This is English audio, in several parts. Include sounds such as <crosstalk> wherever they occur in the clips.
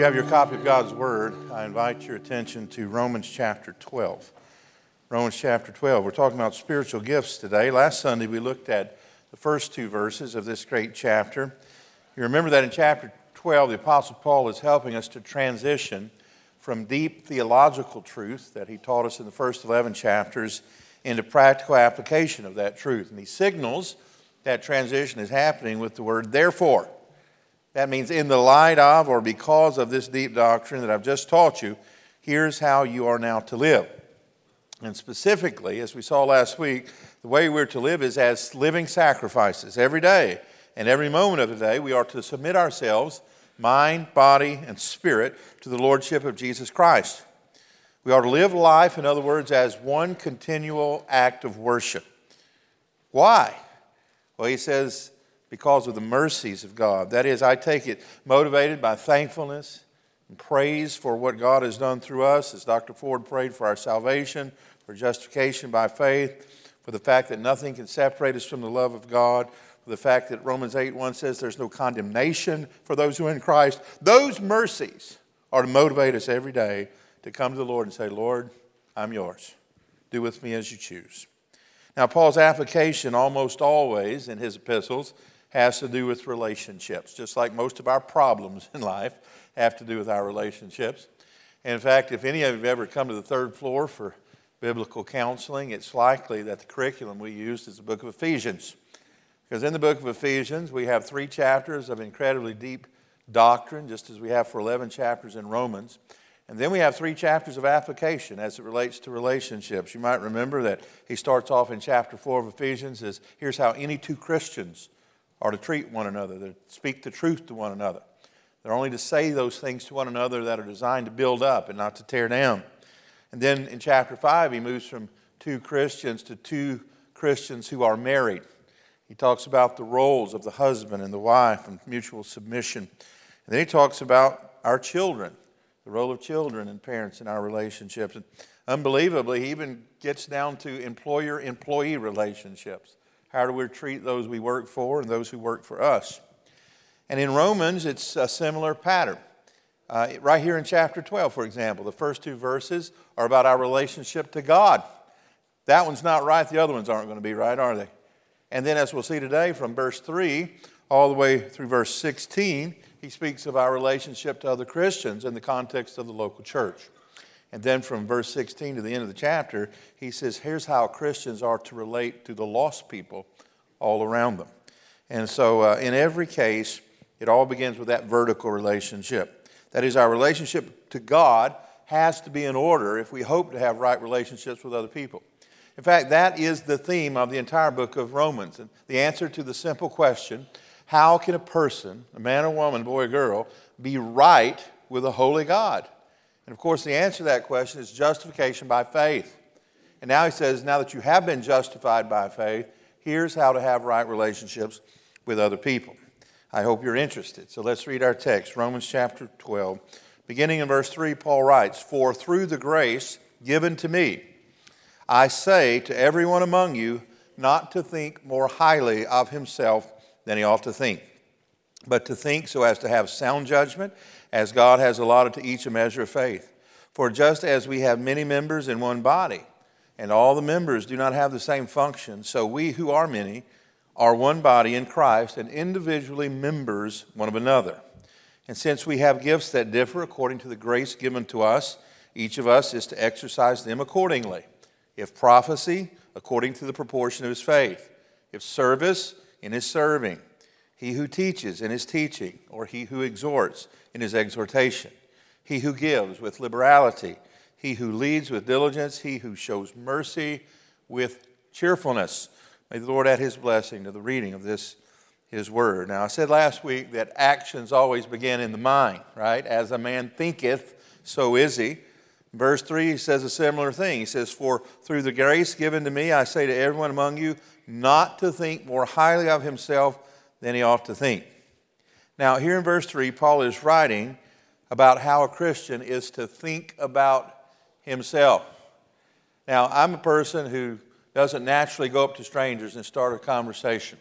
You have your copy of God's Word, I invite your attention to Romans chapter 12. Romans chapter 12. We're talking about spiritual gifts today. Last Sunday we looked at the first two verses of this great chapter. You remember that in chapter 12, the Apostle Paul is helping us to transition from deep theological truth that he taught us in the first 11 chapters into practical application of that truth. And he signals that transition is happening with the word therefore. That means, in the light of or because of this deep doctrine that I've just taught you, here's how you are now to live. And specifically, as we saw last week, the way we're to live is as living sacrifices every day and every moment of the day. We are to submit ourselves, mind, body, and spirit, to the Lordship of Jesus Christ. We are to live life, in other words, as one continual act of worship. Why? Well, he says, because of the mercies of God. That is, I take it motivated by thankfulness and praise for what God has done through us, as Dr. Ford prayed for our salvation, for justification by faith, for the fact that nothing can separate us from the love of God, for the fact that Romans 8 1 says there's no condemnation for those who are in Christ. Those mercies are to motivate us every day to come to the Lord and say, Lord, I'm yours. Do with me as you choose. Now, Paul's application almost always in his epistles has to do with relationships, just like most of our problems in life have to do with our relationships. And in fact, if any of you have ever come to the third floor for biblical counseling, it's likely that the curriculum we used is the book of Ephesians. Because in the book of Ephesians, we have three chapters of incredibly deep doctrine, just as we have for 11 chapters in Romans. And then we have three chapters of application as it relates to relationships. You might remember that he starts off in chapter 4 of Ephesians as here's how any two Christians are to treat one another, to speak the truth to one another. They're only to say those things to one another that are designed to build up and not to tear down. And then in chapter 5, he moves from two Christians to two Christians who are married. He talks about the roles of the husband and the wife and mutual submission. And then he talks about our children, the role of children and parents in our relationships. And unbelievably, he even gets down to employer employee relationships. How do we treat those we work for and those who work for us? And in Romans, it's a similar pattern. Uh, right here in chapter 12, for example, the first two verses are about our relationship to God. That one's not right, the other ones aren't going to be right, are they? And then, as we'll see today, from verse 3 all the way through verse 16, he speaks of our relationship to other Christians in the context of the local church. And then from verse 16 to the end of the chapter, he says, Here's how Christians are to relate to the lost people all around them. And so, uh, in every case, it all begins with that vertical relationship. That is, our relationship to God has to be in order if we hope to have right relationships with other people. In fact, that is the theme of the entire book of Romans. And the answer to the simple question how can a person, a man or woman, boy or girl, be right with a holy God? And of course, the answer to that question is justification by faith. And now he says, now that you have been justified by faith, here's how to have right relationships with other people. I hope you're interested. So let's read our text, Romans chapter 12. Beginning in verse 3, Paul writes, For through the grace given to me, I say to everyone among you not to think more highly of himself than he ought to think, but to think so as to have sound judgment as God has allotted to each a measure of faith. For just as we have many members in one body, and all the members do not have the same function, so we who are many are one body in Christ and individually members one of another. And since we have gifts that differ according to the grace given to us, each of us is to exercise them accordingly. If prophecy, according to the proportion of his faith. If service, in his serving he who teaches in his teaching, or he who exhorts in his exhortation, he who gives with liberality, he who leads with diligence, he who shows mercy with cheerfulness. May the Lord add his blessing to the reading of this, his word. Now, I said last week that actions always begin in the mind, right? As a man thinketh, so is he. Verse 3 he says a similar thing. He says, For through the grace given to me, I say to everyone among you, not to think more highly of himself than he ought to think. Now, here in verse 3, Paul is writing about how a Christian is to think about himself. Now, I'm a person who doesn't naturally go up to strangers and start a conversation.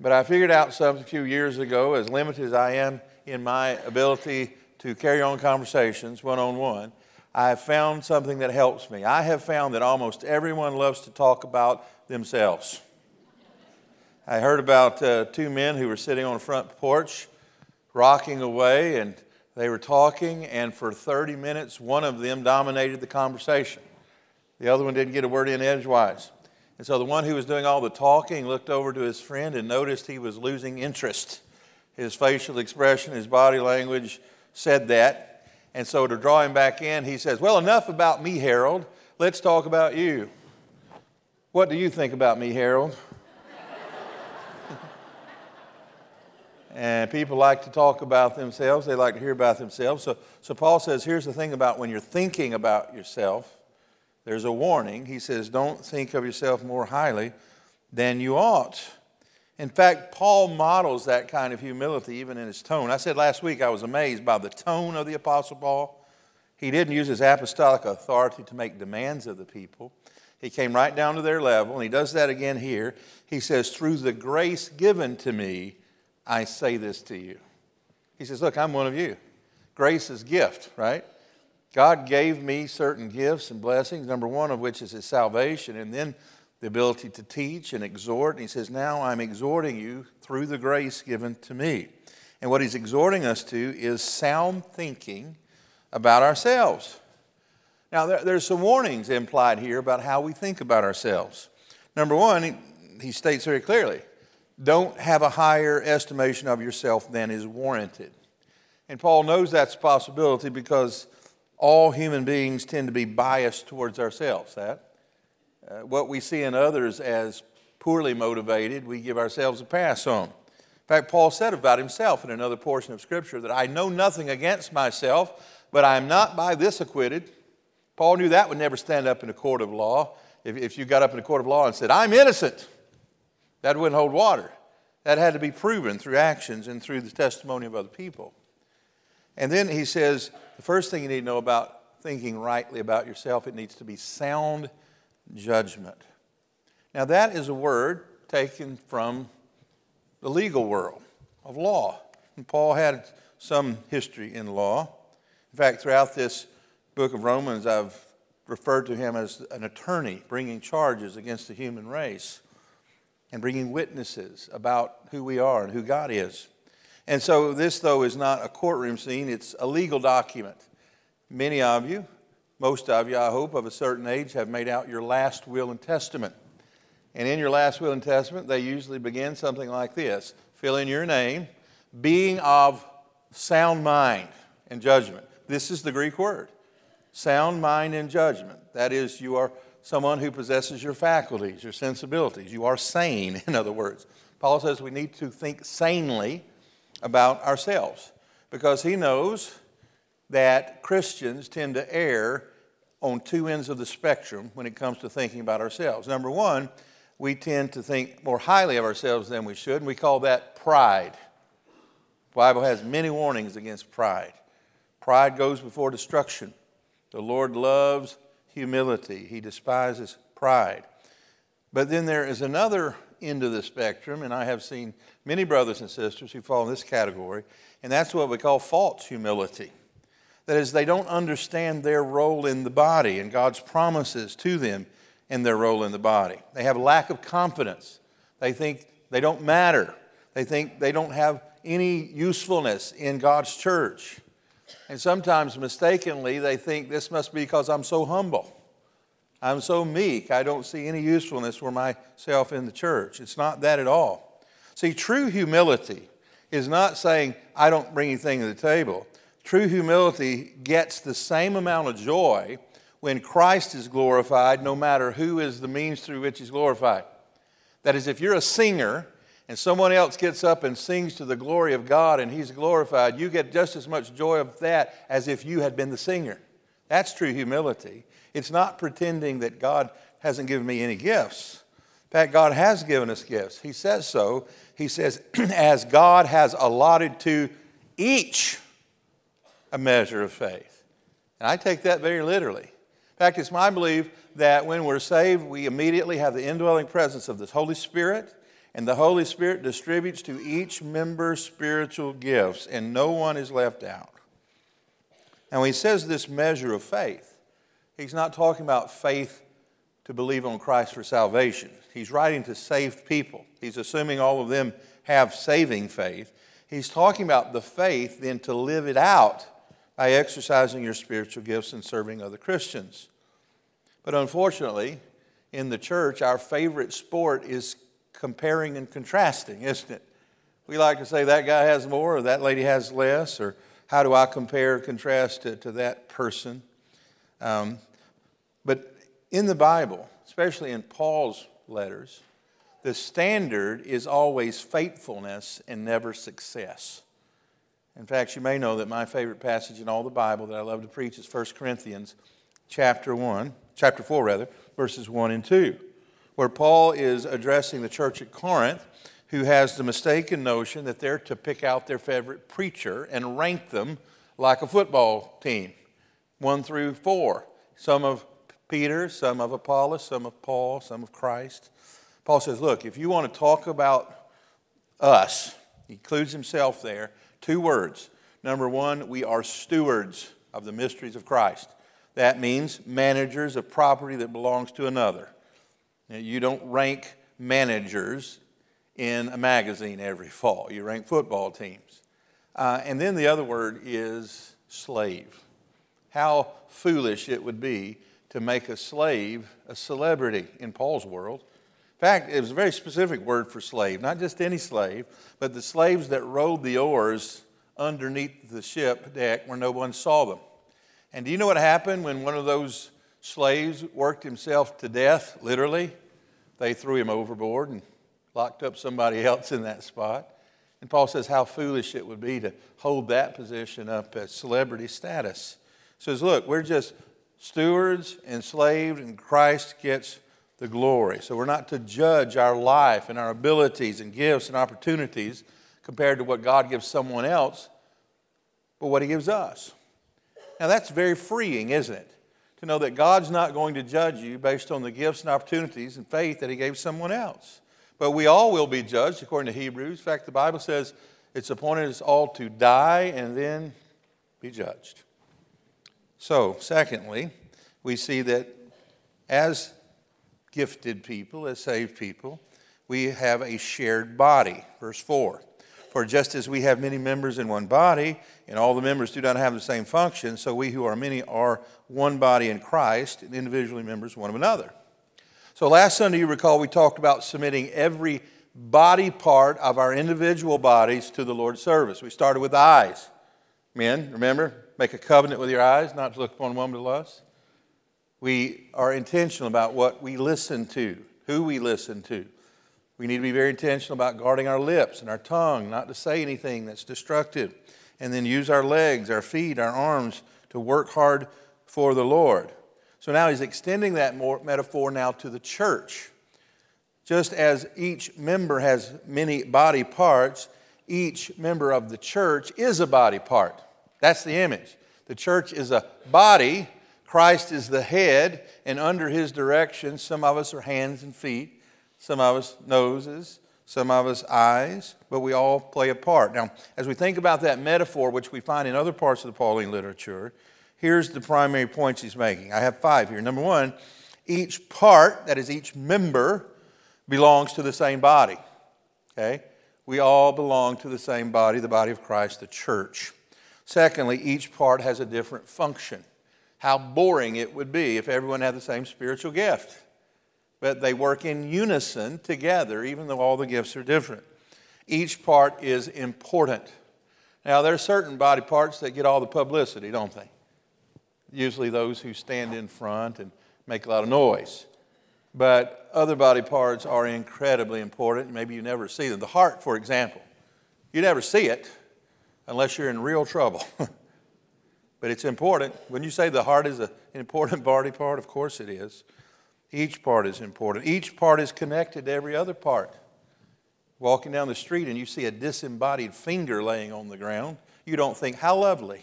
But I figured out something a few years ago, as limited as I am in my ability to carry on conversations one on one, I have found something that helps me. I have found that almost everyone loves to talk about themselves. I heard about uh, two men who were sitting on a front porch, rocking away, and they were talking, and for 30 minutes, one of them dominated the conversation. The other one didn't get a word in edgewise. And so the one who was doing all the talking looked over to his friend and noticed he was losing interest. His facial expression, his body language said that. And so to draw him back in, he says, Well, enough about me, Harold. Let's talk about you. What do you think about me, Harold? And people like to talk about themselves, they like to hear about themselves. So, so Paul says, Here's the thing about when you're thinking about yourself there's a warning. He says, Don't think of yourself more highly than you ought. In fact, Paul models that kind of humility even in his tone. I said last week I was amazed by the tone of the Apostle Paul. He didn't use his apostolic authority to make demands of the people. He came right down to their level, and he does that again here. He says, Through the grace given to me, I say this to you. He says, Look, I'm one of you. Grace is gift, right? God gave me certain gifts and blessings, number one of which is his salvation, and then the ability to teach and exhort. And he says, Now I'm exhorting you through the grace given to me. And what he's exhorting us to is sound thinking about ourselves. Now, there, there's some warnings implied here about how we think about ourselves. Number one, he, he states very clearly don't have a higher estimation of yourself than is warranted. And Paul knows that's a possibility because all human beings tend to be biased towards ourselves. That uh, what we see in others as poorly motivated, we give ourselves a pass on. In fact, Paul said about himself in another portion of Scripture that I know nothing against myself, but I am not by this acquitted. Paul knew that would never stand up in a court of law. If, if you got up in a court of law and said, I'm innocent, that wouldn't hold water. That had to be proven through actions and through the testimony of other people. And then he says, the first thing you need to know about thinking rightly about yourself, it needs to be sound judgment. Now, that is a word taken from the legal world of law. And Paul had some history in law. In fact, throughout this book of Romans, I've referred to him as an attorney bringing charges against the human race and bringing witnesses about who we are and who God is. And so, this, though, is not a courtroom scene, it's a legal document. Many of you, most of you, I hope, of a certain age, have made out your last will and testament. And in your last will and testament, they usually begin something like this fill in your name, being of sound mind and judgment. This is the Greek word sound mind and judgment. That is, you are someone who possesses your faculties, your sensibilities. You are sane, <laughs> in other words. Paul says we need to think sanely about ourselves because he knows that Christians tend to err on two ends of the spectrum when it comes to thinking about ourselves. Number one, we tend to think more highly of ourselves than we should, and we call that pride. The Bible has many warnings against pride. Pride goes before destruction. The Lord loves humility, He despises pride. But then there is another end of the spectrum, and I have seen many brothers and sisters who fall in this category, and that's what we call false humility. That is, they don't understand their role in the body and God's promises to them and their role in the body. They have a lack of confidence. They think they don't matter. They think they don't have any usefulness in God's church. And sometimes mistakenly, they think this must be because I'm so humble. I'm so meek, I don't see any usefulness for myself in the church. It's not that at all. See, true humility is not saying, I don't bring anything to the table. True humility gets the same amount of joy when Christ is glorified, no matter who is the means through which he's glorified. That is, if you're a singer and someone else gets up and sings to the glory of God and he's glorified, you get just as much joy of that as if you had been the singer. That's true humility. It's not pretending that God hasn't given me any gifts. In fact, God has given us gifts. He says so. He says, <clears throat> as God has allotted to each a measure of faith. And I take that very literally. In fact, it's my belief that when we're saved, we immediately have the indwelling presence of the Holy Spirit, and the Holy Spirit distributes to each member spiritual gifts, and no one is left out. And when he says this measure of faith, he's not talking about faith to believe on Christ for salvation. He's writing to saved people. He's assuming all of them have saving faith. He's talking about the faith then to live it out by exercising your spiritual gifts and serving other Christians. But unfortunately, in the church, our favorite sport is comparing and contrasting, isn't it? We like to say that guy has more or that lady has less, or how do I compare, contrast to, to that person? Um, but in the Bible, especially in Paul's letters, the standard is always faithfulness and never success. In fact, you may know that my favorite passage in all the Bible that I love to preach is 1 Corinthians chapter 1 chapter 4 rather, verses 1 and 2, where Paul is addressing the church at Corinth who has the mistaken notion that they're to pick out their favorite preacher and rank them like a football team, 1 through 4. Some of Peter, some of Apollos, some of Paul, some of Christ. Paul says, Look, if you want to talk about us, he includes himself there, two words. Number one, we are stewards of the mysteries of Christ. That means managers of property that belongs to another. Now, you don't rank managers in a magazine every fall, you rank football teams. Uh, and then the other word is slave. How foolish it would be to make a slave a celebrity in Paul's world. In fact, it was a very specific word for slave, not just any slave, but the slaves that rowed the oars underneath the ship deck where no one saw them. And do you know what happened when one of those slaves worked himself to death, literally? They threw him overboard and locked up somebody <laughs> else in that spot. And Paul says how foolish it would be to hold that position up as celebrity status. He says, look, we're just stewards, enslaved, and Christ gets the glory. So we're not to judge our life and our abilities and gifts and opportunities compared to what God gives someone else, but what He gives us. Now, that's very freeing, isn't it? To know that God's not going to judge you based on the gifts and opportunities and faith that He gave someone else. But we all will be judged, according to Hebrews. In fact, the Bible says it's appointed us all to die and then be judged. So, secondly, we see that as gifted people, as saved people, we have a shared body. Verse 4. For just as we have many members in one body, and all the members do not have the same function, so we who are many are one body in Christ, and individually members one of another. So last Sunday, you recall, we talked about submitting every body part of our individual bodies to the Lord's service. We started with eyes. Men, remember, make a covenant with your eyes, not to look upon one but lust. We are intentional about what we listen to, who we listen to. We need to be very intentional about guarding our lips and our tongue, not to say anything that's destructive. And then use our legs, our feet, our arms to work hard for the Lord. So now he's extending that metaphor now to the church. Just as each member has many body parts, each member of the church is a body part. That's the image. The church is a body, Christ is the head, and under his direction, some of us are hands and feet, some of us noses, some of us eyes, but we all play a part. Now, as we think about that metaphor, which we find in other parts of the Pauline literature, here's the primary points he's making. I have five here. Number one, each part, that is, each member, belongs to the same body. Okay? We all belong to the same body, the body of Christ, the church. Secondly, each part has a different function. How boring it would be if everyone had the same spiritual gift but they work in unison together, even though all the gifts are different. Each part is important. Now, there are certain body parts that get all the publicity, don't they? Usually those who stand in front and make a lot of noise. But other body parts are incredibly important. Maybe you never see them. The heart, for example, you never see it unless you're in real trouble. <laughs> but it's important. When you say the heart is an important body part, of course it is. Each part is important. Each part is connected to every other part. Walking down the street and you see a disembodied finger laying on the ground, you don't think, how lovely.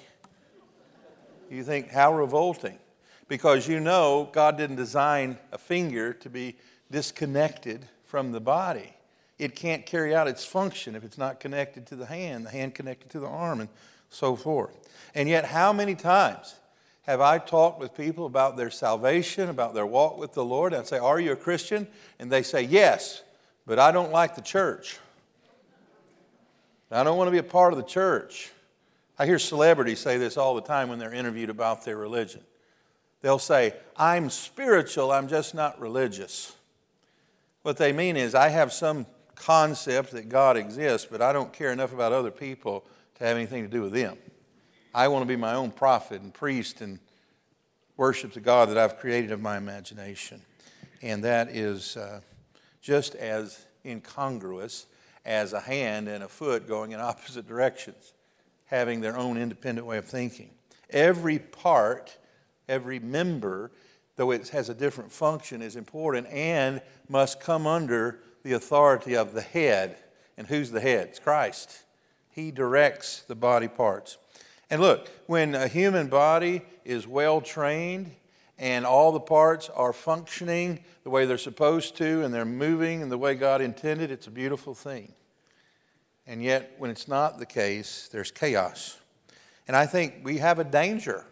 You think, how revolting. Because you know God didn't design a finger to be disconnected from the body. It can't carry out its function if it's not connected to the hand, the hand connected to the arm, and so forth. And yet, how many times have I talked with people about their salvation, about their walk with the Lord? And I'd say, Are you a Christian? And they say, Yes, but I don't like the church. I don't want to be a part of the church. I hear celebrities say this all the time when they're interviewed about their religion. They'll say, I'm spiritual, I'm just not religious. What they mean is, I have some concept that God exists, but I don't care enough about other people to have anything to do with them. I want to be my own prophet and priest and worship the God that I've created of my imagination. And that is uh, just as incongruous as a hand and a foot going in <laughs> opposite directions, having their own independent way of thinking. Every part, every member, though it has a different function, is important and must come under the authority of the head. And who's the head? It's Christ. He directs the body parts. And look, when a human body is well trained and all the parts are functioning the way they're supposed to and they're moving in the way God intended, it's a beautiful thing. And yet, when it's not the case, there's chaos. And I think we have a danger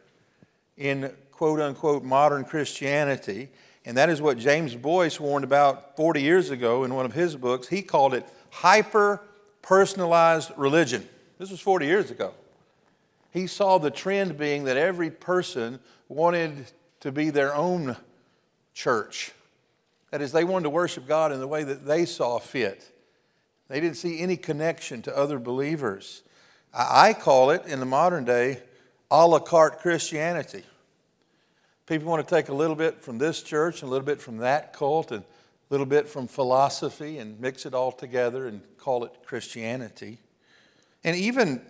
in quote unquote modern Christianity and that is what James Boice warned about 40 years ago in one of his books. He called it hyper personalized religion. This was 40 years ago. He saw the trend being that every person wanted to be their own church. That is, they wanted to worship God in the way that they saw fit. They didn't see any connection to other believers. I call it, in the modern day, a la carte Christianity. People want to take a little bit from this church and a little bit from that cult and a little bit from philosophy and mix it all together and call it Christianity. And even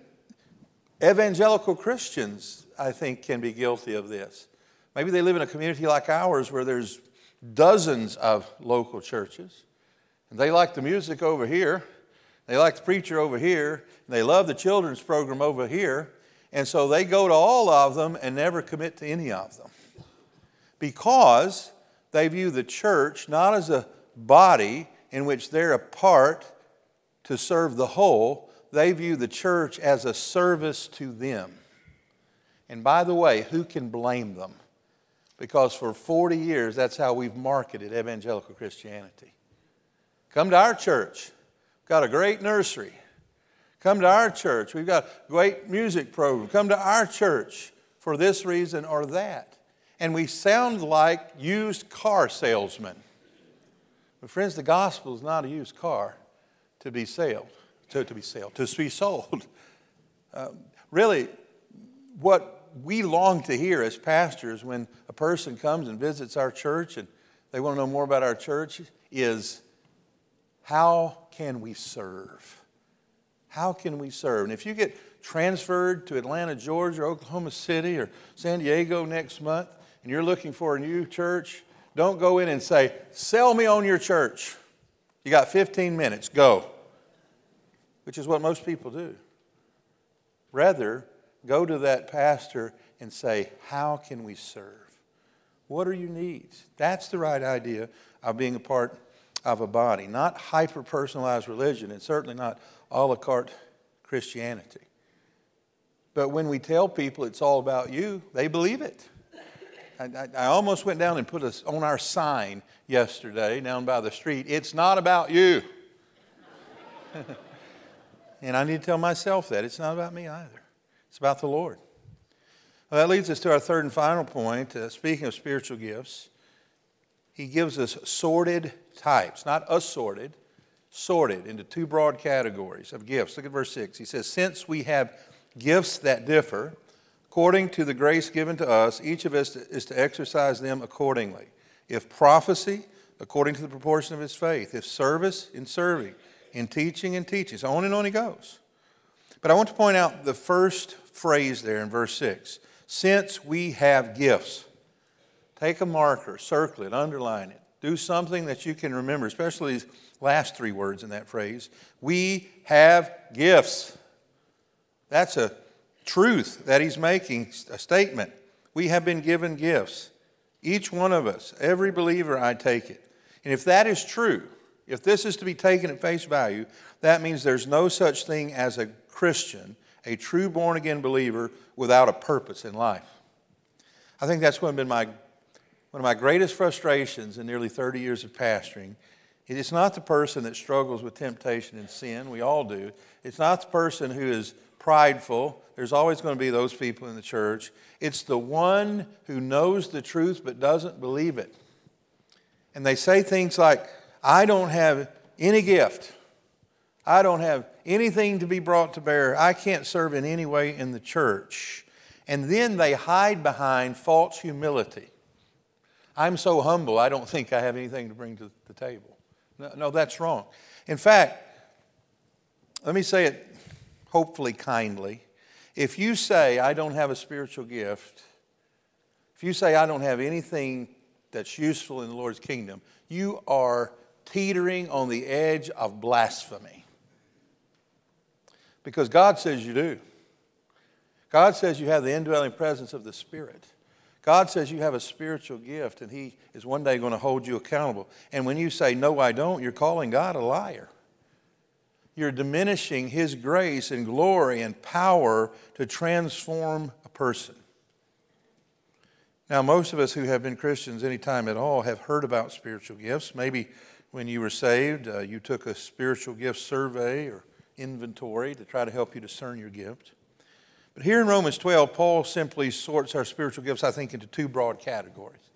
evangelical Christians, I think, can be guilty of this. Maybe they live in a community like ours where there's dozens of local churches. And they like the music over here, they like the preacher over here, they love the children's program over here. And so they go to all of them and never commit to any of them because they view the church not as a body in which they're a part to serve the whole, they view the church as a service to them. And by the way, who can blame them? Because for 40 years, that's how we've marketed evangelical Christianity. Come to our church. We've got a great nursery. Come to our church. We've got a great music program. Come to our church for this reason or that and we sound like used car salesmen. But friends, the gospel is not a used car to be sold, to, to be sold, to be <laughs> sold. Uh, really, what we long to hear as pastors when a person comes and visits our church and they want to know more about our church is how can we serve? How can we serve? And if you get transferred to Atlanta, Georgia, or Oklahoma City, or San Diego next month, and you're looking for a new church, don't go in and say, Sell me on your church. You got 15 minutes, go. Which is what most people do. Rather, go to that pastor and say, How can we serve? What are your needs? That's the right idea of being a part of a body, not hyper personalized religion, and certainly not a la carte Christianity. But when we tell people it's all about you, they believe it. I, I, almost went down and put us on our sign yesterday down by the street. It's not about you. <laughs> and I need to tell myself that. It's not about me either, it's about the Lord. Well, that leads us to our third and final point. Uh, speaking of spiritual gifts, he gives us sorted types, not assorted, sorted into two broad categories of gifts. Look at verse 6. He says, Since we have gifts that differ, According to the grace given to us, each of us is to exercise them accordingly. If prophecy, according to the proportion of his faith. If service, in serving. In teaching, and teaches. On and on he goes. But I want to point out the first phrase there in verse 6 Since we have gifts, take a marker, circle it, underline it. Do something that you can remember, especially these last three words in that phrase. We have gifts. That's a truth that he's making, a statement. We have been given gifts. Each one of us, every believer, I take it. And if that is true, if this is to be taken at face value, that means there's no such thing as a Christian, a true born again believer, without a purpose in life. I think that's been my, one of my greatest frustrations in nearly 30 years of pastoring. It's not the person that struggles with temptation and sin, we all do. It's not the person who is prideful. There's always going to be those people in the church. It's the one who knows the truth but doesn't believe it. And they say things like, I don't have any gift. I don't have anything to be brought to bear. I can't serve in any way in the church. And then they hide behind false humility. I'm so humble, I don't think I have anything to bring to the table. No, no that's wrong. In fact, let me say it hopefully kindly. If you say, I don't have a spiritual gift, if you say, I don't have anything that's useful in the Lord's kingdom, you are teetering on the edge of blasphemy. Because God says you do. God says you have the indwelling presence of the Spirit. God says you have a spiritual gift, and He is one day going to hold you accountable. And when you say, No, I don't, you're calling God a liar. You're diminishing His grace and glory and power to transform a person. Now, most of us who have been Christians any time at all have heard about spiritual gifts. Maybe when you were saved, uh, you took a spiritual gift survey or inventory to try to help you discern your gift. But here in Romans 12, Paul simply sorts our spiritual gifts, I think, into two broad categories.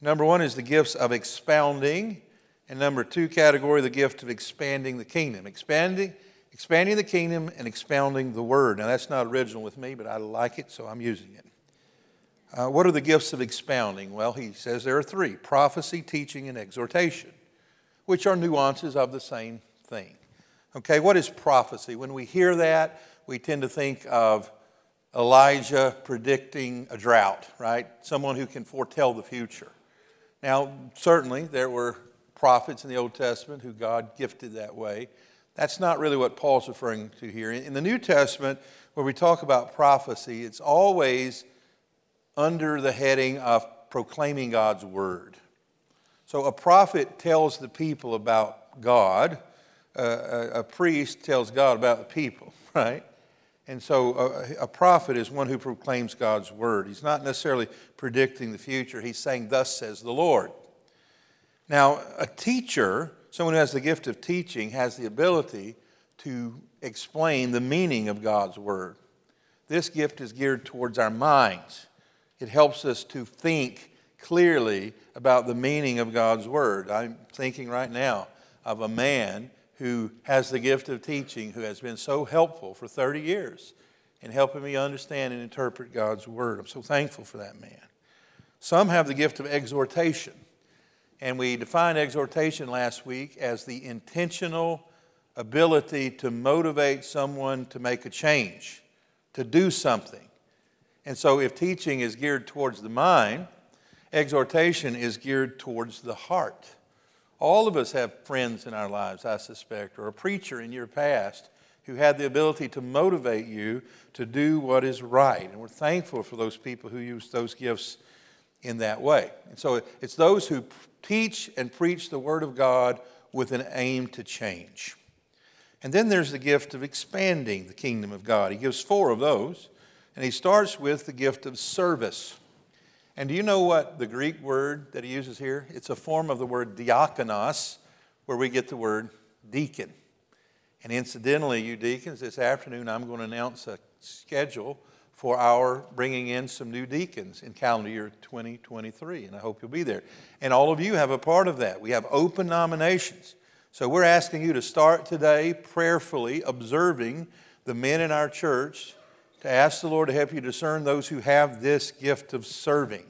Number one is the gifts of expounding, and number two category, the gift of expanding the kingdom. Expanding, expanding the kingdom and expounding the word. Now, that's not original with me, but I like it, so I'm using it. Uh, what are the gifts of expounding? Well, he says there are three prophecy, teaching, and exhortation, which are nuances of the same thing. Okay, what is prophecy? When we hear that, we tend to think of Elijah predicting a drought, right? Someone who can foretell the future. Now, certainly, there were prophets in the Old Testament who God gifted that way. That's not really what Paul's referring to here. In the New Testament, where we talk about prophecy, it's always under the heading of proclaiming God's word. So a prophet tells the people about God, uh, a, priest tells God about the people, <laughs> right? And so a, a prophet is one who proclaims God's word. He's not necessarily predicting the future, he's saying, Thus says the Lord. Now, a teacher, someone who has the gift of teaching, has the ability to explain the meaning of God's word. This gift is geared towards our minds. It helps us to think clearly about the meaning of God's word. I'm thinking right now of a man who has the gift of teaching who has been so helpful for 30 years in helping me understand and interpret God's word. I'm so thankful for that man. Some have the gift of exhortation. And we defined exhortation last week as the intentional ability to motivate someone to make a change, to do something. And so, if teaching is geared towards the mind, exhortation is geared towards the heart. All of us have friends in our lives, I suspect, or a preacher in your past who had the ability to motivate you to do what is right. And we're thankful for those people who use those gifts in that way. And so it's those who teach and preach the Word of God with an aim to change. And then there's the gift of expanding the kingdom of God. He gives four of those. And he starts with the gift of service. And do you know what the Greek word that he uses here? It's a form of the word diakonos, where we get the word deacon. And incidentally, you deacons, this afternoon I'm going to announce a schedule for our bringing in some new deacons in calendar year 2023, and I hope you'll be there. And all of you have a part of that. We have open nominations. So we're asking you to start today prayerfully observing the men in our church to ask the Lord to help you discern those who have this gift of serving.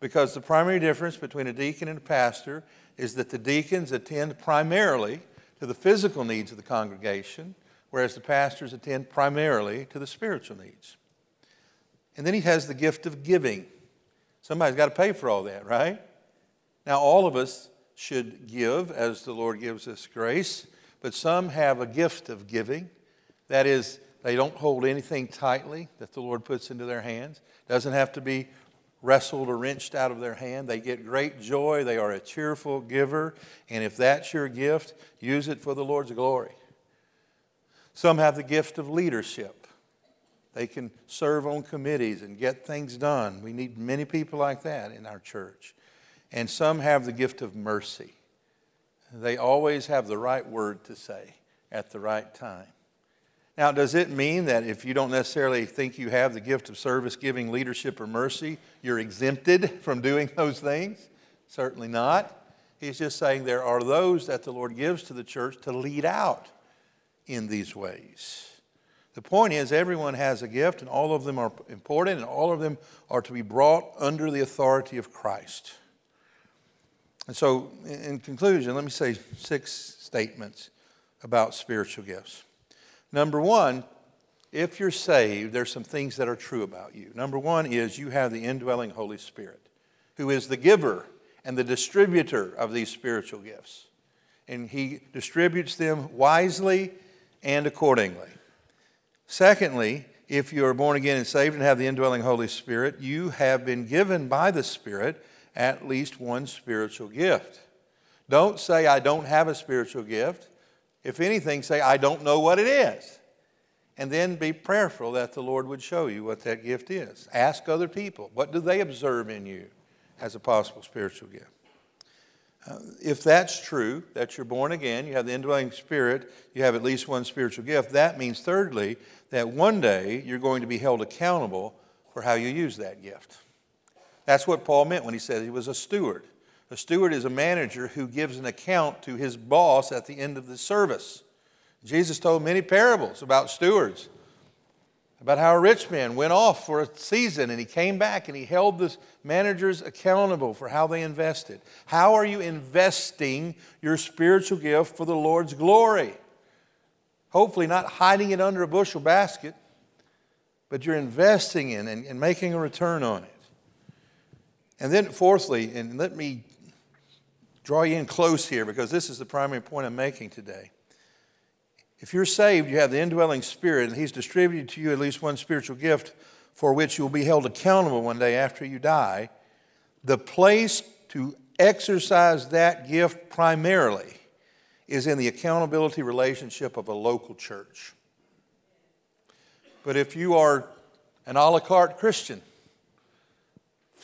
Because the primary difference between a deacon and a pastor is that the deacons attend primarily to the physical needs of the congregation, whereas the pastors attend primarily to the spiritual needs. And then he has the gift of giving. Somebody's got to pay for all that, right? Now, all of us should give as the Lord gives us grace, but some have a gift of giving. That is, they don't hold anything tightly that the Lord puts into their hands. Doesn't have to be wrestled or wrenched out of their hand. They get great joy. They are a cheerful giver. And if that's your gift, use it for the Lord's glory. Some have the gift of leadership. They can serve on committees and get things done. We need many people like that in our church. And some have the gift of mercy. They always have the right word to say at the right time. Now, does it mean that if you don't necessarily think you have the gift of service, giving, leadership, or mercy, you're exempted from doing <laughs> those things? Certainly not. He's just saying there are those that the Lord gives to the church to lead out in these ways. The point is, everyone has a gift, and all of them are important, and all of them are to be brought under the authority of Christ. And so, in conclusion, let me say six statements about spiritual gifts. Number one, if you're saved, there's some things that are true about you. Number one is you have the indwelling Holy Spirit, who is the giver and the distributor of these spiritual gifts. And he distributes them wisely and accordingly. Secondly, if you are born again and saved and have the indwelling Holy Spirit, you have been given by the Spirit at least one spiritual gift. Don't say, I don't have a spiritual gift. If anything, say, I don't know what it is. And then be prayerful that the Lord would show you what that gift is. Ask other people, what do they observe in you as a possible spiritual gift? Uh, if that's true, that you're born again, you have the indwelling spirit, you have at least one spiritual gift, that means, thirdly, that one day you're going to be held accountable for how you use that gift. That's what Paul meant when he said he was a steward. A steward is a manager who gives an account to his boss at the end of the service. Jesus told many parables about stewards, about how a rich man went off for a season and he came back and he held the managers accountable for how they invested. How are you investing your spiritual gift for the Lord's glory? Hopefully, not hiding it under a bushel basket, but you're investing in and, and making a return on it. And then, fourthly, and let me draw you in close here because this is the primary point I'm making today. If you're saved, you have the indwelling spirit, and He's distributed to you at least one spiritual gift for which you'll be held accountable one day after you die. The place to exercise that gift primarily is in the accountability relationship of a local church. But if you are an a la carte Christian,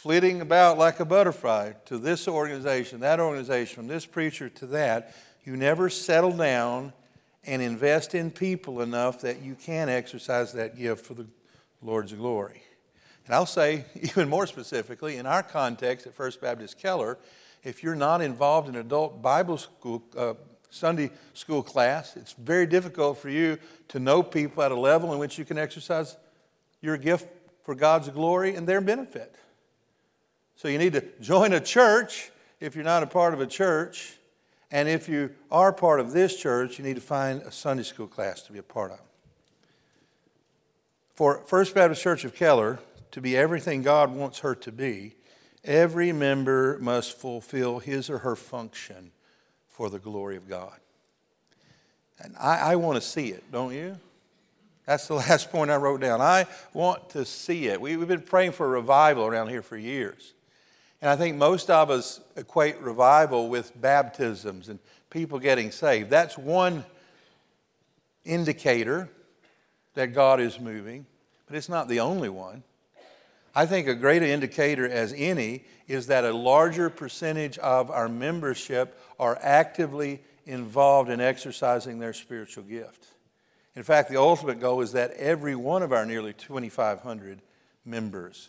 flitting about like a butterfly to this organization, that organization, from this preacher to that, you never settle down and invest in people enough that you can exercise that gift for the Lord's glory. And I'll say, <laughs> even more specifically, in our context at First Baptist Keller, if you're not involved in adult Bible school, uh, Sunday school class, it's very difficult for you to know people at a level in which you can exercise your gift for God's glory and their benefit. So you need to join a church if you're not a part of a church. And if you are part of this church, you need to find a Sunday school class to be a part of. For First Baptist Church of Keller to be everything God wants her to be, every member must fulfill his or her function for the glory of God. And I, I want to see it, don't you? That's the <laughs> last point I wrote down. I want to see it. We, have been praying for a revival around here for years. And I think most of us equate revival with baptisms and people getting saved. That's one indicator that God is moving, but it's not the only one. I think a greater indicator as any is that a larger percentage of our membership are actively involved in exercising their spiritual gift. In fact, the ultimate goal is that every one of our nearly 2,500 members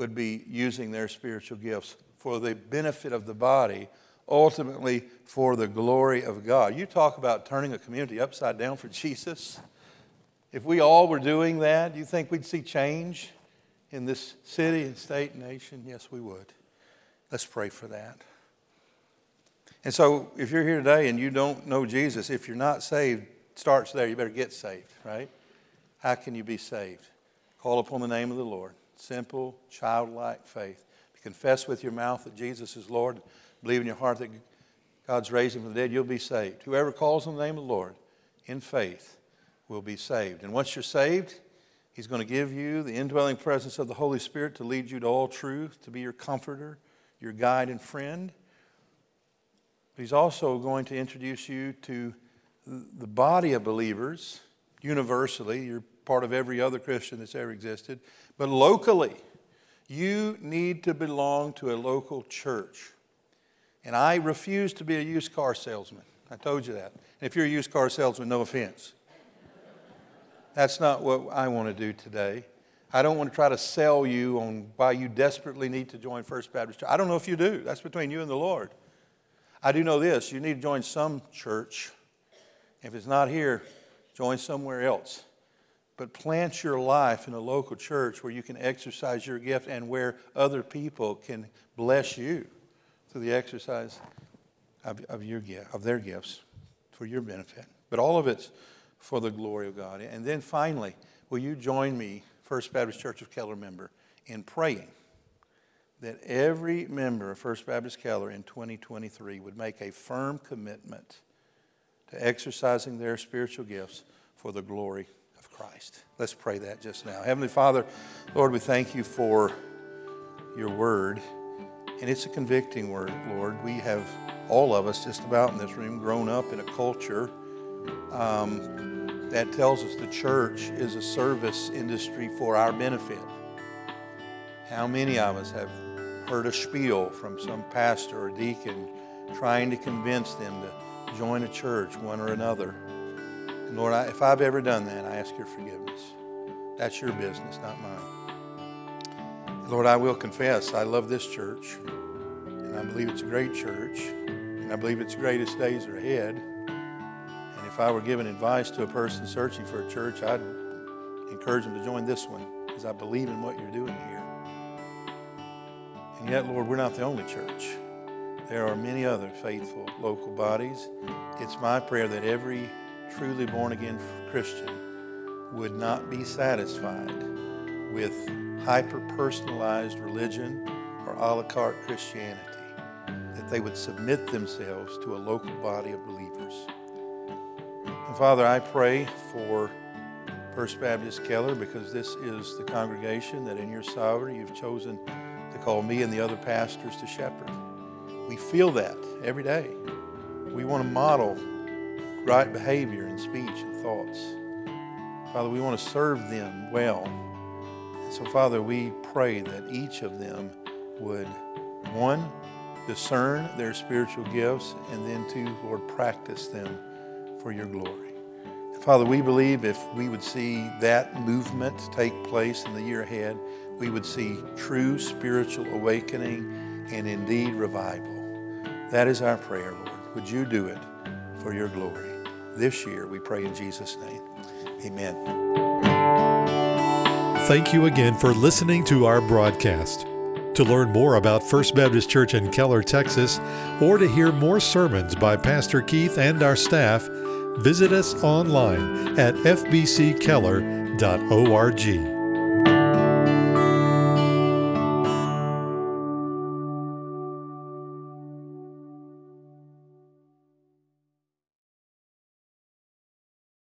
would be using their spiritual gifts for the benefit of the body, ultimately for the glory of God. You talk about turning a community upside down for Jesus. If we all were doing that, do you think we'd see change in this city and state and nation? Yes, we would. Let's pray for that. And so, if you're here today and you don't know Jesus, if you're not saved, starts there. You better get saved, right? How can you be saved? Call upon the name of the Lord Simple, childlike faith. Confess with your mouth that Jesus is Lord, believe in your heart that God's raised him from the dead, you'll be saved. Whoever calls on the name of the Lord in faith will be saved. And once you're saved, He's going to give you the indwelling presence of the Holy Spirit to lead you to all truth, to be your comforter, your guide and friend. He's also going to introduce you to the body of believers universally. You're part of every other Christian that's ever existed. But locally, you need to belong to a local church. And I refuse to be a used car salesman. I told you that. And if you're a used car salesman, no offense. That's not what I want to do today. I don't want to try to sell you on why you desperately need to join First Baptist Church. I don't know if you do. That's between you and the Lord. I do know this you need to join some church. If it's not here, join somewhere else. But plant your life in a local church where you can exercise your gift and where other people can bless you through the exercise of, of, your gift, of their gifts for your benefit. But all of it's for the glory of God. And then finally, will you join me, First Baptist Church of Keller member, in praying that every member of First Baptist Keller in 2023 would make a firm commitment to exercising their spiritual gifts for the glory of Christ. Let's pray that just now. Heavenly Father, Lord, we thank you for your word. And it's a convicting word, Lord. We have, all of us just about in this room, grown up in a culture um, that tells us the church is a service industry for our benefit. How many of us have heard a spiel from some pastor or deacon trying to convince them to join a church, one or another? And Lord, I, if I've ever done that, I ask your forgiveness. That's your business, not mine. Lord, I will confess, I love this church, and I believe it's a great church, and I believe its greatest days are ahead And if I were giving advice to a person searching for a church, I'd encourage them to join this one because I believe in what you're doing here. And yet, Lord, we're not the only church. There are many other faithful local bodies. It's my prayer that every truly born again Christian would not be satisfied with hyper personalized religion or a la carte Christianity, that they would submit themselves to a local body of believers. And Father, I pray for First Baptist Keller because this is the congregation that in your sovereignty you've chosen to call me and the other pastors to shepherd. We feel that every day. We want to model right behavior and speech and thoughts. Father, we want to serve them well. And so, Father, we pray that each of them would, one, discern their spiritual gifts, and then two, Lord, practice them for your glory. Father, we believe if we would see that movement take place in the year ahead, we would see true spiritual awakening and indeed revival. That is our prayer, Lord. Would you do it for your glory? This year, we pray in Jesus' name. Amen. Thank you again for listening to our broadcast. To learn more about First Baptist Church in Keller, Texas, or to hear more sermons by Pastor Keith and our staff, visit us online at fbckeller.org.